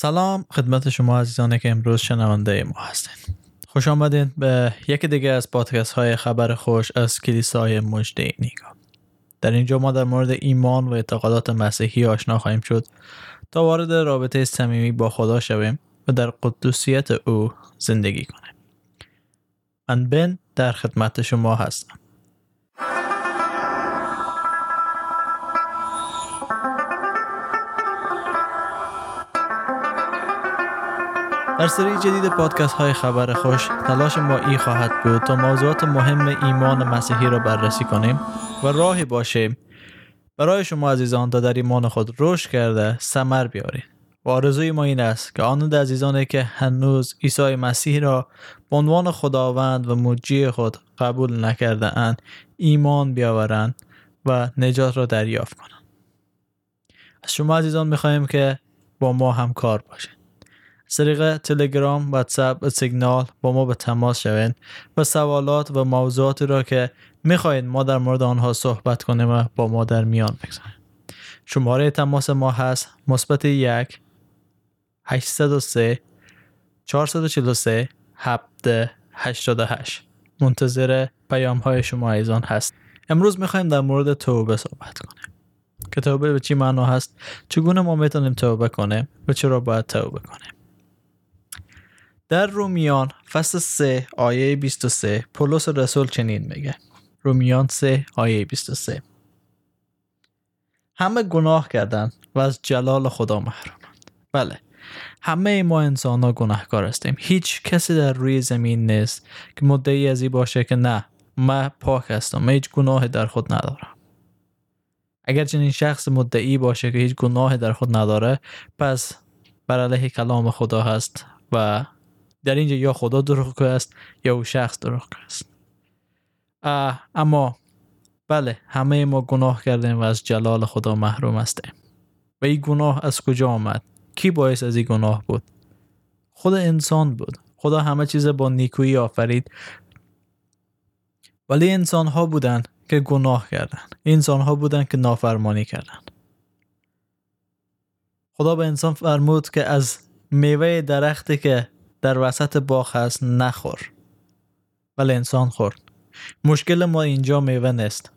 سلام خدمت شما عزیزانی که امروز شنونده ما هستید خوش آمدید به یکی دیگه از پادکست های خبر خوش از کلیسای مجده نیگا. در اینجا ما در مورد ایمان و اعتقادات مسیحی آشنا خواهیم شد تا وارد رابطه صمیمی با خدا شویم و در قدوسیت او زندگی کنیم. من بن در خدمت شما هستم. در سری جدید پادکست های خبر خوش تلاش ما ای خواهد بود تا موضوعات مهم ایمان مسیحی را بررسی کنیم و راهی باشیم برای شما عزیزان تا در ایمان خود رشد کرده سمر بیارید. و آرزوی ما این است که آنند عزیزانی که هنوز عیسی مسیح را به عنوان خداوند و مجی خود قبول نکرده اند ایمان بیاورند و نجات را دریافت کنند. از شما عزیزان می‌خواهیم که با ما همکار باشید طریق تلگرام، واتساپ و سیگنال با ما به تماس شوید و سوالات و موضوعاتی را که می‌خواهید ما در مورد آنها صحبت کنیم و با ما در میان بگذاریم. شماره تماس ما هست مثبت یک 803 443 788 منتظر پیام های شما ایزان هست. امروز می‌خوایم در مورد توبه صحبت کنیم. که توبه به چی معنا هست؟ چگونه ما می‌تونیم توبه کنیم و چرا باید توبه کنیم؟ در رومیان فصل 3 آیه 23 پولس رسول چنین میگه. رومیان 3 آیه 23 همه گناه کردند و از جلال خدا محرومند. بله همه ما انسان ها گناهکار هستیم. هیچ کسی در روی زمین نیست که مدعی از این باشه که نه من پاک هستم من هیچ گناه در خود ندارم. اگر چنین شخص مدعی باشه که هیچ گناه در خود نداره پس بر علیه کلام خدا هست و در اینجا یا خدا دروغ است یا او شخص دروغ است. اما بله همه ما گناه کردیم و از جلال خدا محروم هستیم. و این گناه از کجا آمد؟ کی باعث از این گناه بود؟ خود انسان بود. خدا همه چیز با نیکویی آفرید. ولی انسان ها بودن که گناه کردند انسان ها بودن که نافرمانی کردند خدا به انسان فرمود که از میوه درختی که در وسط باغ هست نخور. ولی انسان خورد. مشکل ما اینجا میوه نیست.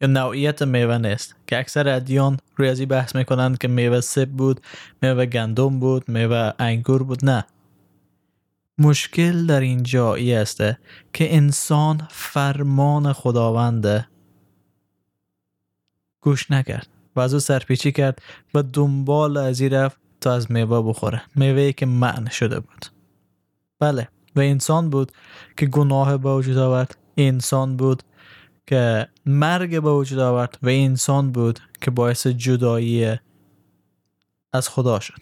یا نوعیت میوه نیست. که اکثر ادیان روی ازی بحث می‌کنند که میوه سب بود میوه گندم بود میوه انگور بود نه. مشکل در اینجا ای است که انسان فرمان خداونده گوش نکرد. و از او سرپیچی کرد و دنبال از رفت تا از میوه بخوره. میوه که معنی شده بود. بله و انسان بود که گناه به وجود آورد. انسان بود که مرگ به وجود آورد و انسان بود که باعث جدایی از خدا شد.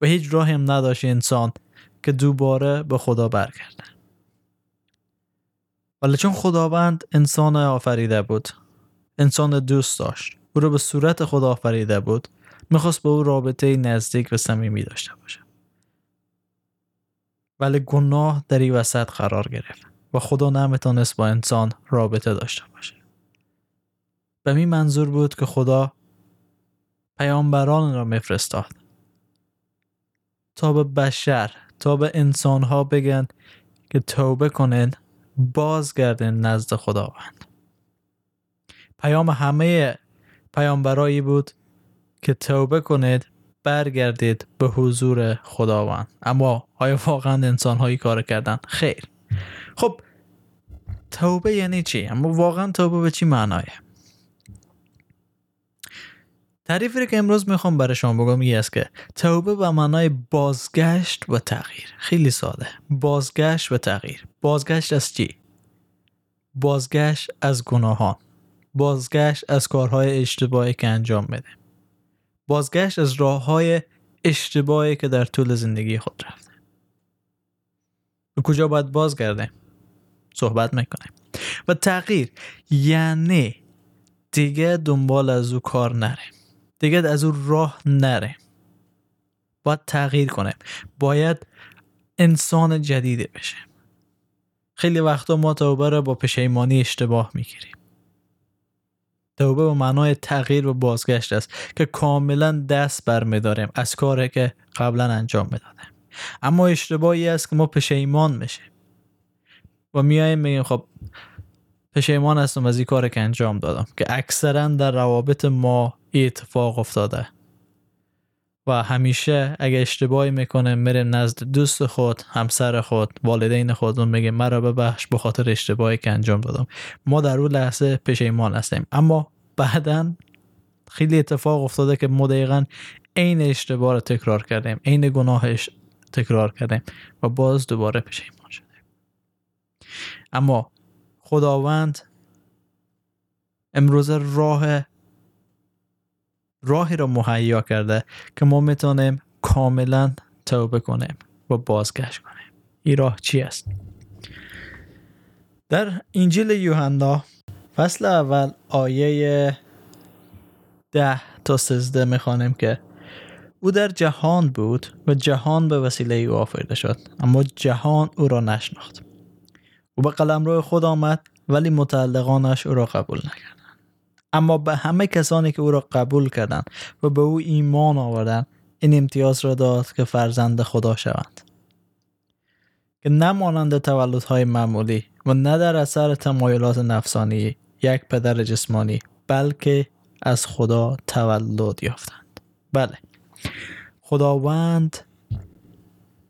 و هیچ راهی هم نداشت انسان که دوباره به خدا برگرده. ولی چون خداوند انسان آفریده بود انسان دوست داشت. او رو به صورت خدا آفریده بود. می‌خواست به او رابطه نزدیک و صمیمی داشته باشه. ولی گناه در این وسط قرار گرفت و خدا نمی‌تونست با انسان رابطه داشته باشه. به می منظور بود که خدا پیامبران را میفرستاد. تا به بشر تا به انسان ها بگن که توبه کنند بازگردن نزد خداوند. پیام همه پیامبرایی بود که توبه کنید برگردید به حضور خداوند. اما آیا واقعا انسان هایی کار کردن؟ خیر. خب توبه یعنی چی؟ اما واقعا توبه به چی معنایه؟ تعریفی که امروز می‌خوام برای شما بگم این است که توبه به معنای بازگشت و تغییر. خیلی ساده. بازگشت و تغییر. بازگشت از چی؟ بازگشت از گناهان. بازگشت از کارهای اشتباهی که انجام بده بازگشت از راه های اشتباهی که در طول زندگی خود رفته به کجا باید بازگرده صحبت می‌کنیم. و تغییر یعنی دیگه دنبال از او کار نره دیگه از او راه نره باید تغییر کنه باید انسان جدیده بشه خیلی وقتا ما توبه رو با پشیمانی اشتباه می‌گیریم. توبه به معنای تغییر و بازگشت است که کاملا دست برمیداریم از کاری که قبلا انجام می‌دادیم اما اشتباهی است که ما پشیمان میشیم. و میایم میگیم خب پشیمان هستم از این کار که انجام دادم که اکثرا در روابط ما اتفاق افتاده. و همیشه اگه اشتباهی می‌کنه میره نزد دوست خود همسر خود والدین خود و میگه مرا ببخش به خاطر اشتباهی که انجام دادم. ما در اون لحظه پشیمان هستیم. اما بعدا خیلی اتفاق افتاده که ما دقیقا عین اشتباه رو تکرار کردیم عین گناهش تکرار کردیم و باز دوباره پشیمان شدیم. اما خداوند امروز راه راهی را مهیا کرده که ما می‌تونیم کاملا توبه کنیم و بازگشت کنیم. این راه چی است؟ در انجیل یوحنا فصل اول آیه ده تا سزده می‌خوانیم که او در جهان بود و جهان به وسیله او آفریده شد اما جهان او را نشناخت. او به قلم روی خود آمد ولی متعلقانش او را قبول نکرد. اما به همه کسانی که او را قبول کردند و به او ایمان آوردند این امتیاز را داد که فرزند خدا شوند. که نه مانند تولدهای معمولی و نه در اثر تمایلات نفسانی یک پدر جسمانی بلکه از خدا تولد یافتند. بله. خداوند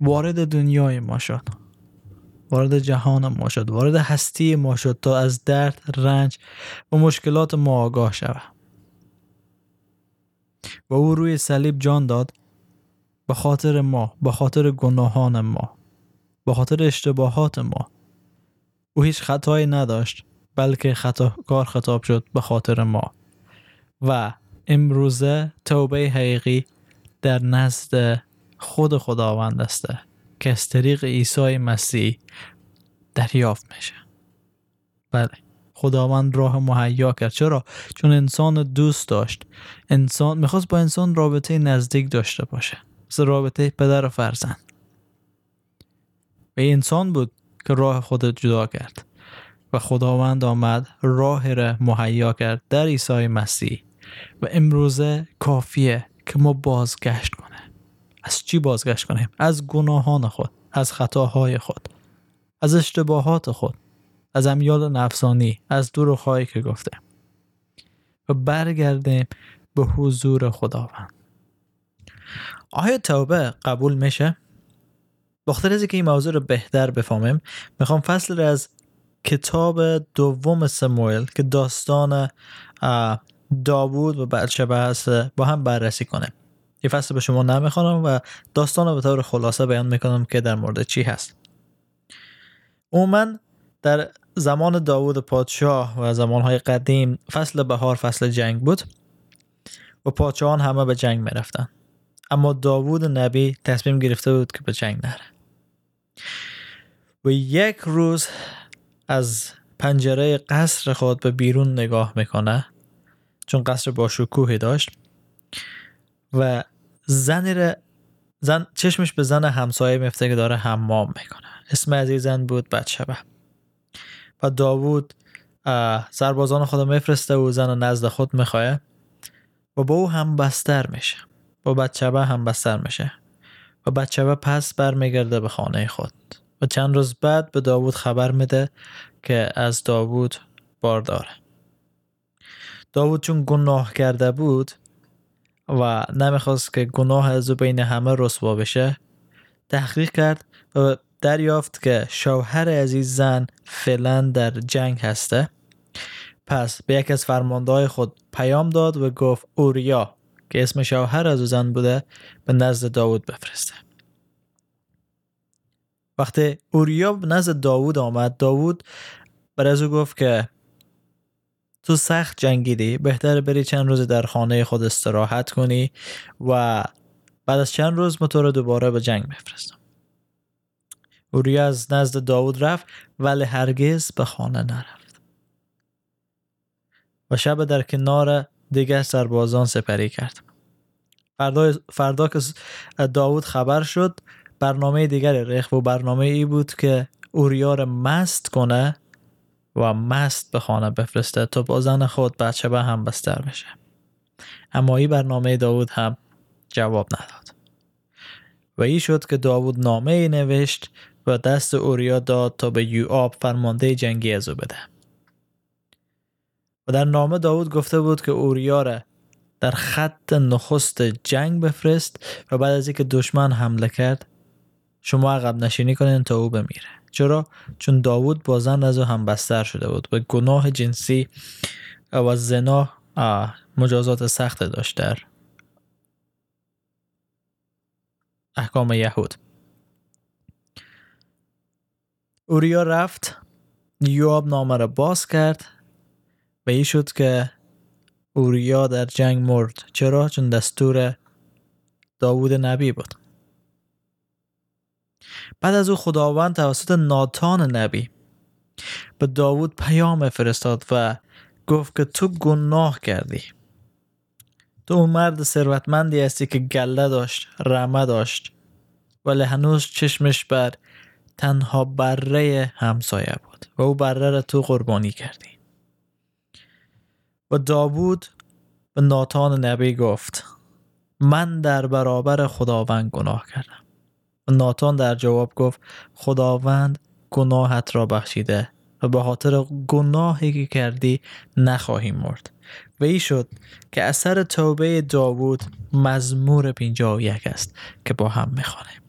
وارد دنیای ما شد. وارد جهان ما شد وارد هستی ما شد تا از درد رنج و مشکلات ما آگاه شود و او روی صلیب جان داد به خاطر ما به خاطر گناهان ما به خاطر اشتباهات ما. او هیچ خطایی نداشت بلکه خطا کار خطاب شد به خاطر ما. و امروزه توبه حقیقی در نزد خود خداوند است. که از طریق عیسی مسیح دریافت میشه. بله. خداوند راه مهیا کرد. چرا؟ چون انسان دوست داشت. انسان می‌خواست با انسان رابطه نزدیک داشته باشه. مثل رابطه پدر و فرزند. و انسان بود که راه خود جدا کرد. و خداوند آمد راه را مهیا کرد در عیسی مسیح. و امروزه کافیه که ما بازگشت از چی بازگشت کنیم؟ از گناهان خود از خطاهای خود از اشتباهات خود از امیال نفسانی از دروغهایی که گفته. و برگردیم به حضور خداوند. آیا توبه قبول میشه؟ بخاطر از که این موضوع رو بهتر بفهمیم می‌خوام فصل رو از کتاب دوم سموئل که داستان داوود و بچه هست با هم بررسی کنیم. این فصل به شما نمی‌خوانم و داستان رو به طور خلاصه بیان می‌کنم که در مورد چی هست. عموما در زمان داوود پادشاه و زمانهای قدیم فصل بهار فصل جنگ بود و پادشاهان همه به جنگ می‌رفتن. اما داوود نبی تصمیم گرفته بود که به جنگ نره. و یک روز از پنجره قصر خود به بیرون نگاه می‌کنه چون قصر با شکوهی داشت. و زنی زن چشمش به زن همسایه میفته که داره حمام می‌کنه. اسم از زن بود بچهبه و داوود سربازان خود میفرسته و زن نزد خود می‌خواه. و با او هم بستر میشه. با بچهبه هم بستر میشه. و بچهبه پس برمیگرده به خانه خود. و چند روز بعد به داوود خبر میده که از داوود بار داره داوود چون گناه کرده بود و نمی‌خواست که گناه از بین همه رسوا بشه تحقیق کرد و دریافت که شوهر عزیز زن فعلا در جنگ هسته. پس به یک از فرمانده خود پیام داد و گفت اوریا که اسم شوهر از زن بوده به نزد داوود بفرسته. وقتی اوریا به نزد داوود آمد داوود بر از او گفت که تو سخت جنگیدی بهتر بری چند روز در خانه خود استراحت کنی و بعد از چند روز ما تو رو دوباره به جنگ میفرستم اوریا از نزد داود رفت ولی هرگز به خانه نرفت. و شب در کنار دیگر سربازان سپری کرد فردا, فردا که داود خبر شد برنامه دیگر ریخ و برنامه ای بود که اوریا را مست کنه و مست به خانه بفرسته تا با زن خود بچه به هم بستر بشه. اما این برنامه داود هم جواب نداد. و ای شد که داود نامه نوشت و دست اوریا داد تا به یوآب فرمانده جنگی ازو بده. و در نامه داود گفته بود که اوریا را در خط نخست جنگ بفرست و بعد از اینکه دشمن حمله کرد شما عقب نشینی کنین تا او بمیره. چرا؟ چون داوود با زن از او هم بستر شده بود به گناه جنسی و زنا مجازات سخت داشت در احکام یهود. اوریا رفت یواب نامه را باز کرد و ای شد که اوریا در جنگ مرد. چرا؟ چون دستور داوود نبی بود. بعد از او خداوند توسط ناتان نبی. به داوود پیام فرستاد و گفت که تو گناه کردی. تو اون مرد ثروتمندی هستی که گله داشت رمه داشت ولی هنوز چشمش بر تنها بره همسایه بود و او بره را تو قربانی کردی. و داوود به ناتان نبی گفت من در برابر خداوند گناه کردم. ناتان در جواب گفت خداوند گناهت را بخشیده و به خاطر گناهی که کردی نخواهی مرد. و ای شد که اثر توبه داوود مزمور پینجا یک است که با هم می‌خوانیم.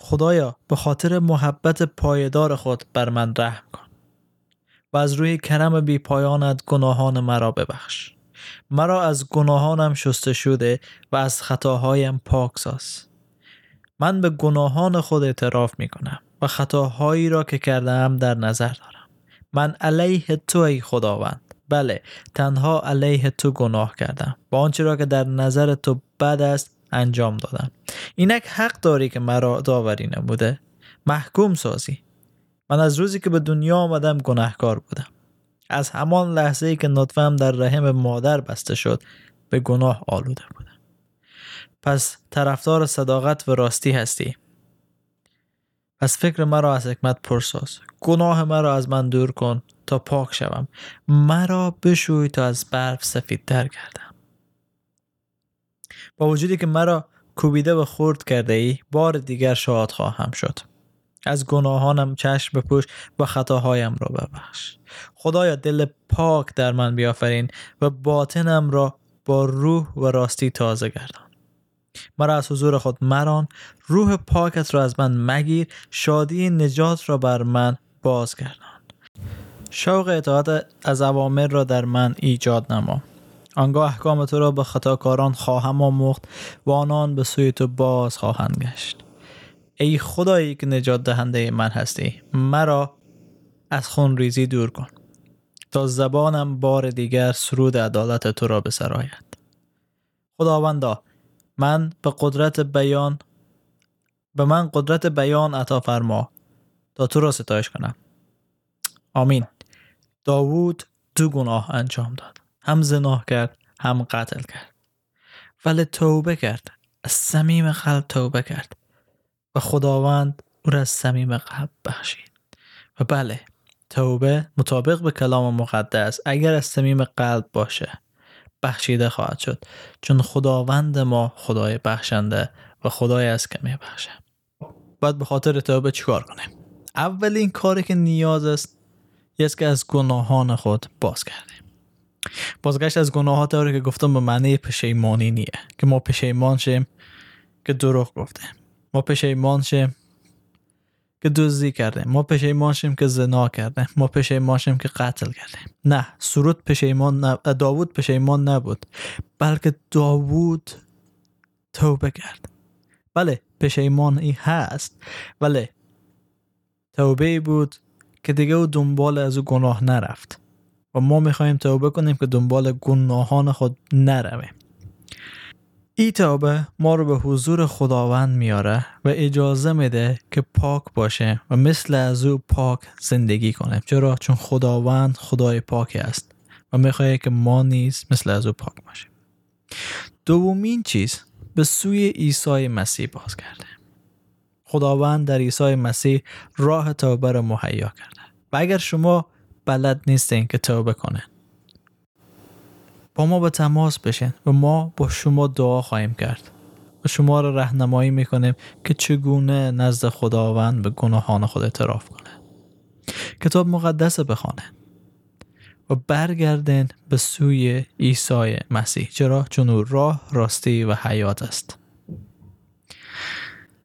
خدایا به خاطر محبت پایدار خود بر من رحم کن و از روی کرم بی پایانت گناهان مرا ببخش. مرا از گناهانم شسته شده و از خطاهایم پاک ساز. من به گناهان خود اعتراف می کنم و خطاهایی را که کردم در نظر دارم. من علیه تو ای خداوند. بله تنها علیه تو گناه کردم و آنچه را که در نظر تو بد است انجام دادم. اینک حق داری که مرا داوری نموده. محکوم سازی. من از روزی که به دنیا آمدم گناهکار بودم. از همان لحظه ای که نطفم در رحم مادر بسته شد به گناه آلوده بودم. پس طرفدار صداقت و راستی هستی. پس فکر مرا از حکمت پرساز. گناه مرا از من دور کن تا پاک شوم. مرا بشوی تا از برف سفیدتر کردم با وجودی که مرا کوبیده و خورد کرده ای بار دیگر شاد خواهم شد. از گناهانم چشم بپوش و خطاهایم را ببخش. خدایا دل پاک در من بیافرین و باطنم را با روح و راستی تازه گردان. مرا از حضور خود مران. روح پاکت را از من مگیر. شادی نجات را بر من بازگردان شوق اطاعت از اوامر را در من ایجاد نما. آنگاه احکام تو را به خطاکاران خواهم آموخت و آنان به سوی تو باز خواهند گشت. ای خدایی که نجات دهنده من هستی مرا از خون ریزی دور کن. تا زبانم بار دیگر سرود عدالت تو را بسراید خداوندا من به قدرت بیان به من قدرت بیان عطا فرما. تا تو را ستایش کنم. آمین. داوود دو گناه انجام داد. هم زناه کرد هم قتل کرد. ولی توبه کرد. از صمیم قلب توبه کرد. و خداوند او را از صمیم قلب بخشید. و بله توبه مطابق به کلام مقدس اگر از صمیم قلب باشه. بخشیده خواهد شد. چون خداوند ما خدای بخشنده و خدای از که بخشه. باید به خاطر توبه چیکار کنیم؟ اولین کاری که نیاز است یه که از گناهان خود باز کردیم بازگشت از گناهات داره که گفتم به معنی پشیمانی نیه که ما پشیمان شیم که دروغ گفتیم. ما پشیمان شیم که دزدی کرده. ما پشیمان شیم که زنا کرده. ما پشیمان شیم که قتل کرده. نه سرود پشیمان نب... داوود پشیمان نبود. بلکه داوود توبه کرد. بله پشیمان ای هست ولی توبه بود که دیگه او دنبال از او گناه نرفت. و ما می‌خواهیم توبه کنیم که دنبال گناهان خود نرویم. ای توبه ما رو به حضور خداوند میاره و اجازه میده که پاک باشه و مثل از او پاک زندگی کنه. چرا؟ چون خداوند خدای پاک است و می‌خواه که ما نیز مثل از او پاک باشیم. دومین چیز به سوی عیسی مسیح باز کرده خداوند در عیسی مسیح راه توبه را مهیا کرده. و اگر شما بلد نیستین که توبه کنه با ما به تماس بشین و ما با شما دعا خواهیم کرد. و شما را رهنمایی می‌کنیم که چگونه نزد خداوند به گناهان خود اعتراف کنه. کتاب مقدس بخوانه و برگردن به سوی عیسی مسیح چرا؟ چون او راه راستی و حیات است.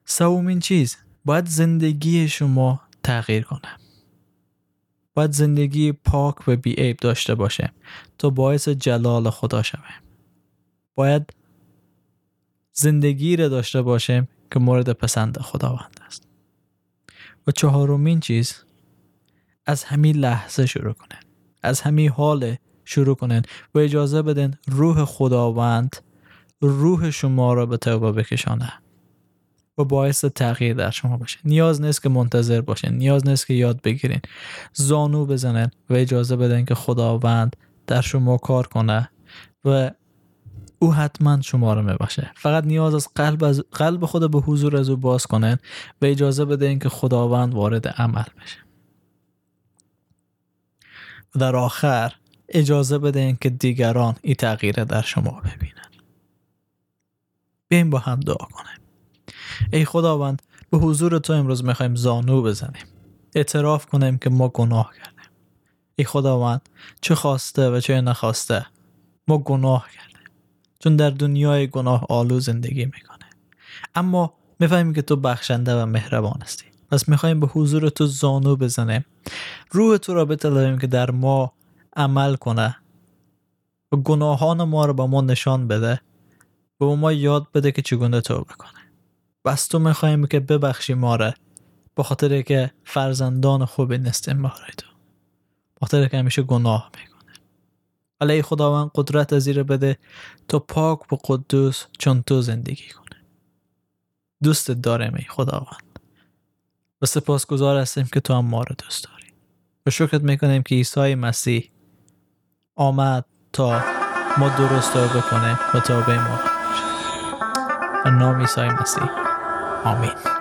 سومین چیز باید زندگی شما تغییر کنه باید زندگی پاک و بیعیب داشته باشه تا باعث جلال خدا شوه باید زندگی را داشته باشیم که مورد پسند خداوند است. و چهارمین چیز از همین لحظه شروع کنه از همین حال شروع کنن و اجازه بدن روح خداوند روح شما را به توبه بکشانه و باعث تغییر در شما باشه. نیاز نیست که منتظر باشین. نیاز نیست که یاد بگیرین. زانو بزنن و اجازه بدن که خداوند در شما کار کنه و او حتما شما رو می‌باشه فقط نیاز از قلب, از قلب خود به حضور از او باز کنن و اجازه بده که خداوند وارد عمل بشه. و در آخر اجازه بده که دیگران این تغییر در شما ببینن. بیایم با هم دعا کنیم. ای خداوند به حضور تو امروز می‌خوایم زانو بزنیم. اعتراف کنیم که ما گناه کردیم. ای خداوند چه خواسته و چه نخواسته ما گناه کردیم. چون در دنیای گناه آلو زندگی می‌کنه. اما می‌فهمیم که تو بخشنده و مهربان هستی. پس می‌خوایم به حضور تو زانو بزنیم. روح تو را بطلبیم که در ما عمل کنه. و گناهان ما رو به ما نشان بده. و به ما یاد بده که چگونه توبه کنه. بس تو می‌خوایم که ببخشی ما را به خاطر که فرزندان خوبی نیستیم برای تو. خاطر که همیشه گناه می‌کنه. ولی خداوند قدرت از بده تو پاک و قدوس چون تو زندگی کنه. دوست دارم ای خداوند. و سپاسگزار هستیم که تو هم ما رو دوست داری. و شکرت می‌کنیم که عیسی مسیح آمد تا ما درست کنیم و توبه ما. و نام عیسی مسیح. آمین